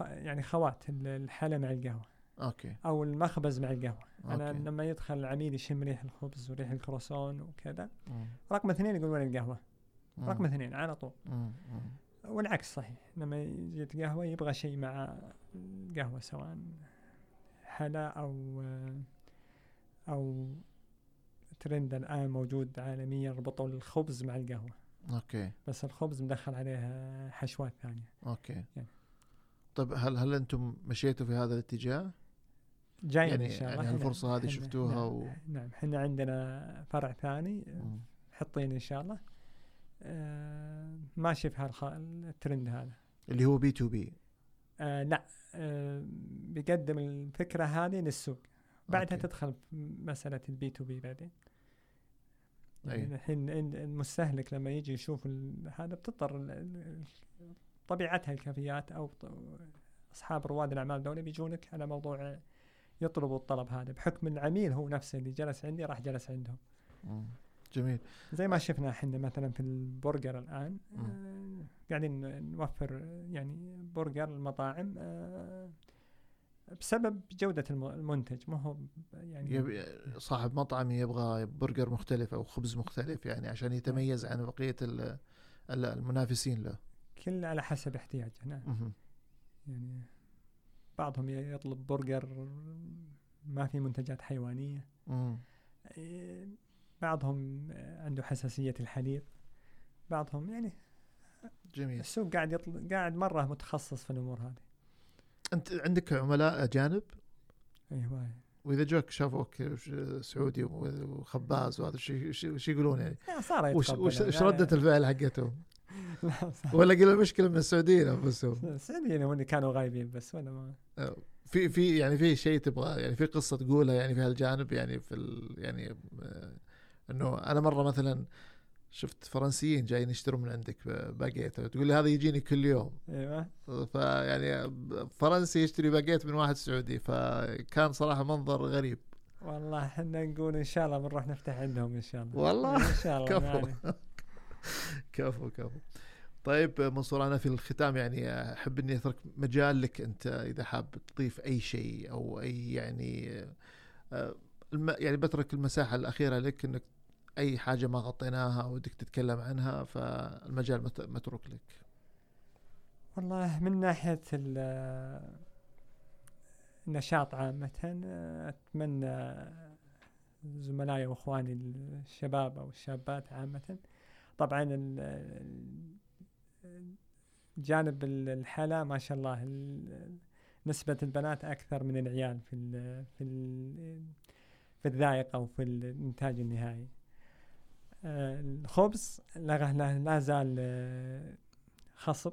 يعني خوات ال- الحلا مع القهوة. okay. أو المخبز مع القهوة. أنا okay. لما يدخل العميل يشم ريح الخبز وريح الكروسون وكذا مم. رقم اثنين يقول وين القهوة. مم. رقم اثنين على طول. مم. مم. والعكس صحيح لما يجي يتقهوى يبغى شيء مع القهوة سواء حلا أو أو ترند الآن موجود عالميا ربطوا الخبز مع القهوة okay بس الخبز مدخل عليه حشوات ثانية okay يعني. طيب هل هل أنتم مشيتوا في هذا الاتجاه؟ جايين يعني إن شاء الله يعني هالفرصة هذه شفتوها نعم, و... نعم إحنا عندنا فرع ثاني مم. حطين إن شاء الله آه ماشي في هالخ... الترند هذا. اللي هو B2B. آه لا. آه بيقدم الفكرة هذه للسوق. بعدها okay. تدخل مسألة ال B2B بعدين. يعني الحين المستهلك لما يجي يشوف هذا بتضطر طبيعتها الكافيات أو أصحاب رواد الأعمال دول بيجونك على موضوع يطلبوا الطلب هذا. بحكم العميل هو نفسه اللي جلس عندي راح جلس عندهم. مم. جميل زي ما شفنا إحنا مثلا في البرجر الآن. آه، قاعدين نوفر يعني برجر المطاعم آه، بسبب جودة الم- المنتج ما هو يعني يبي صاحب مطعم يبغى برجر مختلف أو خبز مختلف يعني عشان يتميز عن ال- المنافسين له كل على حسب احتياجه نعم. يعني بعضهم يطلب برجر ما في منتجات حيوانية مم. بعضهم عنده حساسية الحليب بعضهم يعني جميل. السوق قاعد يطل... قاعد مرة متخصص في الأمور هذه. أنت عندك عملاء أجانب؟ أيوة وإذا جوك شافوك سعودي وخباز وهذا الشيء شو يقولون يعني؟ صار وش وش يعني. وش ردة الفعل حقتهم؟ [LAUGHS] ولا قل المشكلة من السعوديين أنفسهم؟ السعوديين هم اللي كانوا غايبين بس ولا ما. في في يعني في شيء تبغى يعني في قصة تقولها يعني في هالجانب يعني في ال يعني آه، إنه أنا مرة مثلا شفت فرنسيين جايين يشترون من عندك باجيت تقول لي هذا يجيني كل يوم. أيوه. فيعني فرنسي يشتري باجيت من واحد سعودي فكان صراحة منظر غريب. والله إحنا نقول إن شاء الله بنروح نفتح عندهم إن شاء الله. والله؟ إن شاء الله كفو. [LAUGHS] كفو كفو. طيب منصور أنا في الختام يعني أحب إني أترك مجال لك أنت إذا حاب تضيف أي شيء أو أي يعني آه، يعني بترك المساحة الأخيرة لك إنك أي حاجة ما غطيناها ودك تتكلم عنها فالمجال مت- متروك لك. والله من ناحية ال- النشاط عامة آه، أتمنى زملائي وإخواني الشباب أو الشابات عامة. طبعا جانب ال- الحلا ما شاء الله ال- نسبة البنات أكثر من العيال في في في الذائقة وفي الإنتاج النهائي. الخبز لا, زال آه، خصب.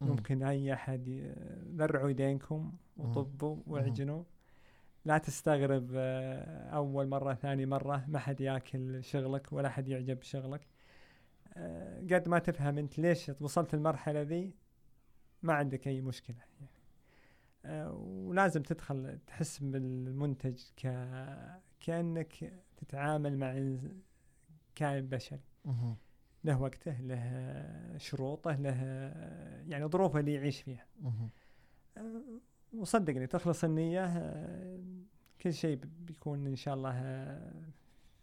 ممكن أي أحد ذرعوا يدينكم وطبوا واعجنوا لا تستغرب آه، أول مرة ثاني مرة ما حد ياكل شغلك ولا حد يعجب بشغلك آه، قد ما تفهم أنت ليش وصلت المرحلة ذي ما عندك أي مشكلة. يعني ولازم تدخل تحس بالمنتج ك كأنك تتعامل مع كائن بشري. له وقته له شروطه له يعني ظروفه اللي يعيش فيها. وصدقني تخلص النية كل شيء بيكون إن شاء الله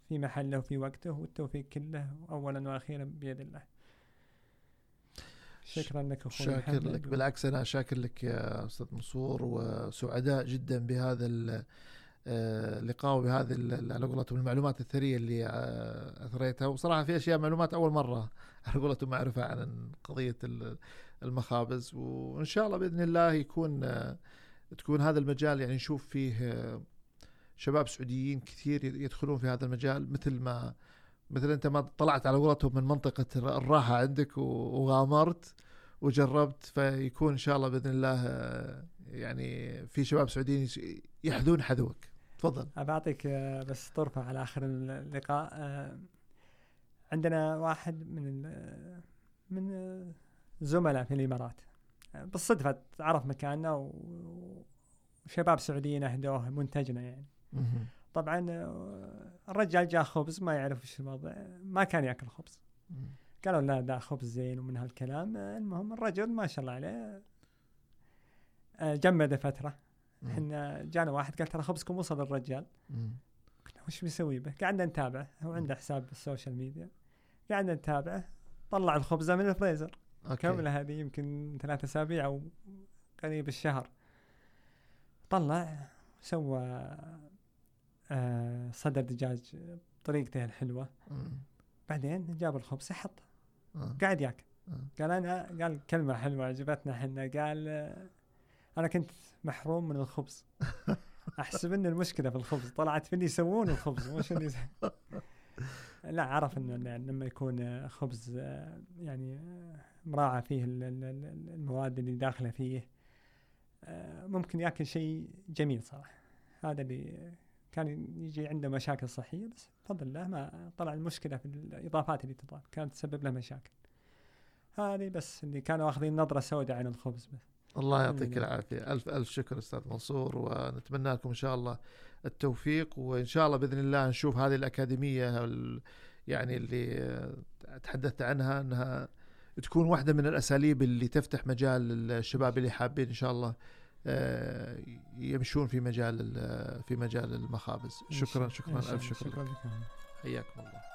في محله وفي وقته والتوفيق كله أولا وأخيرا بيد الله. شكرا لك أخوي شاكر محمد. لك. بالعكس أنا شاكر لك يا أستاذ منصور وسعداء جدا بهذا آه، اللقاء وبهذه ال- على قولتهم المعلومات الثرية اللي آه، أثريتها. وصراحة في أشياء معلومات أول مرة [LAUGHS] على قولتهم أعرفها عن قضية ال- المخابز. وإن شاء الله بإذن الله يكون آه، تكون هذا المجال يعني نشوف فيه شباب سعوديين كثير يدخلون في هذا المجال. مثل ما مثل أنت ما طلعت على قولتهم من منطقة الراحة عندك وغامرت وجربت فيكون إن شاء الله بإذن الله يعني في شباب سعوديين يحذون حذوك. تفضل. أبعطيك أه، بس طرفة على آخر اللقاء. أه، عندنا واحد من من زملاء في الإمارات. أه، بالصدفة عرف مكاننا وشباب سعوديين أهدوه منتجنا يعني. طبعا آه، الرجال جاء خبز ما يعرف إيش الوضع. ما كان يأكل خبز. قالوا لا ده خبز زين ومن هالكلام. آه، المهم الرجل ما شاء الله عليه آه، جمد فترة. إحنا جانا واحد قال ترى خبزكم وصل الرجال. قلنا وش بيسوي به؟ قعدنا نتابعه. هو عنده حساب بال social media. قعدنا نتابعه. طلع الخبزة من الفريزر. okay. كاملة هذه يمكن ثلاثة أسابيع أو قريب الشهر. طلع سوى آه، صدر دجاج بطريقته الحلوة. مم. بعدين جاب الخبز حطه. آه. قاعد ياكل. آه. قال أنا قال كلمة حلوة عجبتنا إحنا. قال أنا كنت محروم من الخبز. أحسب ان المشكلة في الخبز. طلعت في اللي يسوون الخبز مش اللي لا عرف إنه لما يكون خبز يعني مراعى فيه ال- ال- ال- المواد اللي داخلة فيه ممكن يأكل شيء جميل صراحة. هذا اللي كان يجي عنده مشاكل صحية بس بفضل الله ما طلع المشكلة في الإضافات اللي تضاف كانت تسبب له مشاكل. هذه بس اللي كانوا واخذين نظرة سوداء عن الخبز بس. الله يعطيك. العافية ألف ألف شكر أستاذ منصور ونتمنى لكم إن شاء الله التوفيق وإن شاء الله بإذن الله نشوف هذه الأكاديمية ال- يعني اللي تحدثت عنها إنها تكون واحدة من الأساليب اللي تفتح مجال الشباب اللي حابين إن شاء الله آه، يمشون في مجال ال- في مجال المخابز إن شكرا. شكرا إن الله. شكر شكرا لك لك حياكم الله